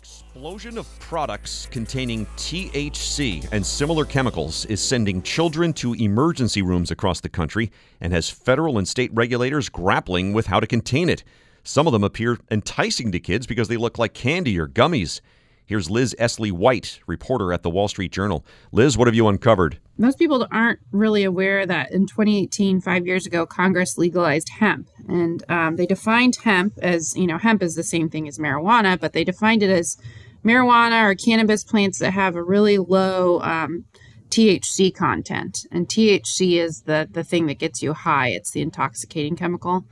explosion of products containing THC and similar chemicals is sending children to emergency rooms across the country and has federal and state regulators grappling with how to contain it. Some of them appear enticing to kids because they look like candy or gummies. Here's Liz Essley Whyte, reporter at the Wall Street Journal. Liz, what have you uncovered? Most people aren't really aware that in 2018, five years ago, Congress legalized hemp. And um, they defined hemp as, you know, hemp is the same thing as marijuana, but they defined it as marijuana or cannabis plants that have a really low um, THC content. And THC is the, the thing that gets you high, it's the intoxicating chemical.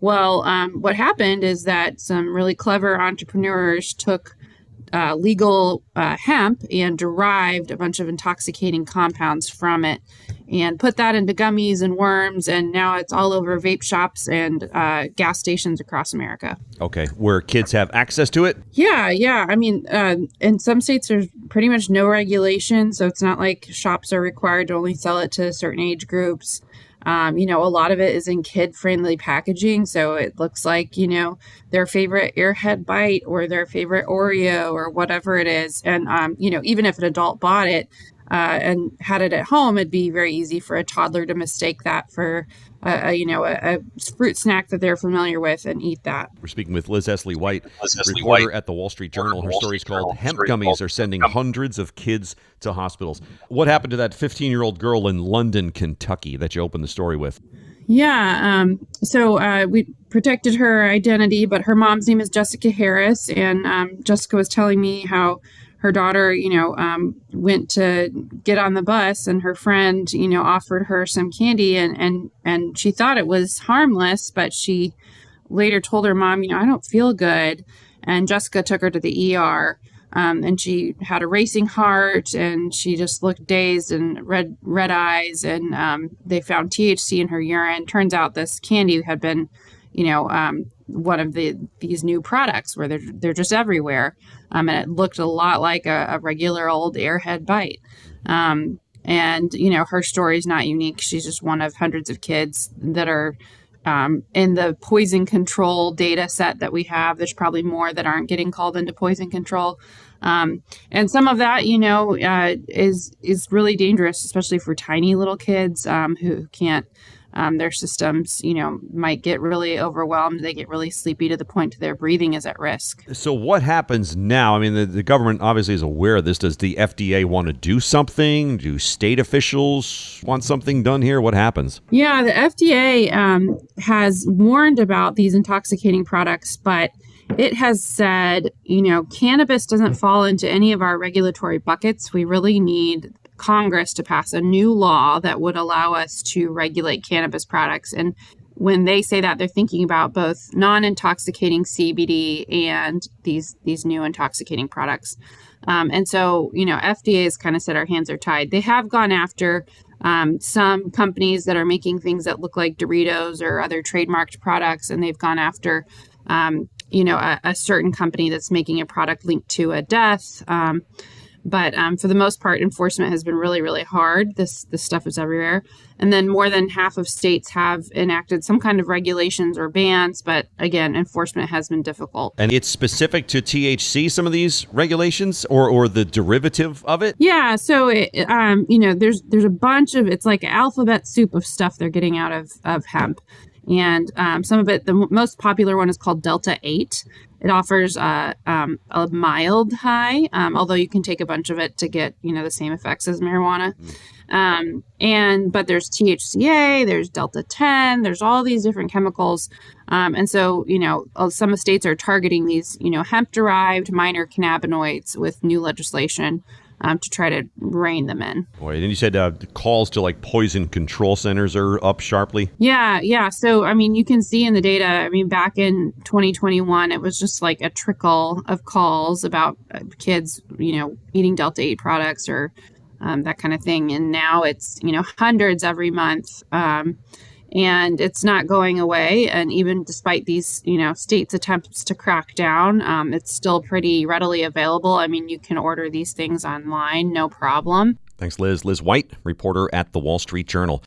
Well, um, what happened is that some really clever entrepreneurs took uh, legal uh, hemp and derived a bunch of intoxicating compounds from it and put that into gummies and worms and now it's all over vape shops and uh, gas stations across america. Okay. Where kids have access to it? Yeah yeah. I mean uh, in some states there's pretty much no regulation so it's not like shops are required to only sell it to certain age groups um, you know, a lot of it is in kid friendly packaging. So it looks like, you know, their favorite airhead bite or their favorite Oreo or whatever it is. And, um, you know, even if an adult bought it, uh, and had it at home, it'd be very easy for a toddler to mistake that for a, a you know a, a, fruit snack that they're familiar with and eat that. We're speaking with Liz Essley Whyte, Liz Essley reporter Whyte. at the Wall Street Journal. Her story is called "Hemp Gummies Are Sending Hundreds of Kids to Hospitals." What happened to that 15-year-old girl in London, Kentucky, that you opened the story with? Yeah, um, so uh, we protected her identity, but her mom's name is Jessica Harris, and um, Jessica was telling me how her daughter, you know, um, went to get on the bus, and her friend, you know, offered her some candy, and and and she thought it was harmless, but she later told her mom, you know, I don't feel good, and Jessica took her to the ER. Um, and she had a racing heart and she just looked dazed and red red eyes and um, they found THC in her urine. Turns out this candy had been, you know, um, one of the these new products where they're they're just everywhere, um, and it looked a lot like a, a regular old airhead bite. Um, and you know her story is not unique. She's just one of hundreds of kids that are um, in the poison control data set that we have. There's probably more that aren't getting called into poison control. Um, and some of that, you know, uh, is is really dangerous, especially for tiny little kids um, who can't um, their systems, you know, might get really overwhelmed. They get really sleepy to the point their breathing is at risk. So, what happens now? I mean, the, the government obviously is aware of this. Does the FDA want to do something? Do state officials want something done here? What happens? Yeah, the FDA um, has warned about these intoxicating products, but it has said, you know, cannabis doesn't fall into any of our regulatory buckets. We really need Congress to pass a new law that would allow us to regulate cannabis products. And when they say that, they're thinking about both non-intoxicating CBD and these these new intoxicating products. Um, and so, you know, FDA has kind of said our hands are tied. They have gone after um, some companies that are making things that look like Doritos or other trademarked products, and they've gone after, um, you know, a, a, certain company that's making a product linked to a death. Um, but um, for the most part, enforcement has been really, really hard. This this stuff is everywhere, and then more than half of states have enacted some kind of regulations or bans. But again, enforcement has been difficult. And it's specific to THC. Some of these regulations, or or the derivative of it. Yeah. So it, um, you know, there's there's a bunch of it's like alphabet soup of stuff they're getting out of of hemp. And um, some of it, the most popular one is called Delta 8. It offers uh, um, a mild high, um, although you can take a bunch of it to get you know the same effects as marijuana. Um, and but there's THCA, there's Delta 10, there's all these different chemicals, um, and so you know uh, some states are targeting these you know hemp derived minor cannabinoids with new legislation um, to try to rein them in. Boy, and you said uh, calls to like poison control centers are up sharply. Yeah, yeah. So I mean, you can see in the data. I mean, back in 2021, it was just like a trickle of calls about uh, kids, you know, eating Delta 8 products or um, that kind of thing, and now it's you know hundreds every month. Um, and it's not going away. And even despite these, you know, states' attempts to crack down, um, it's still pretty readily available. I mean, you can order these things online, no problem. Thanks, Liz. Liz Whyte, reporter at the Wall Street Journal.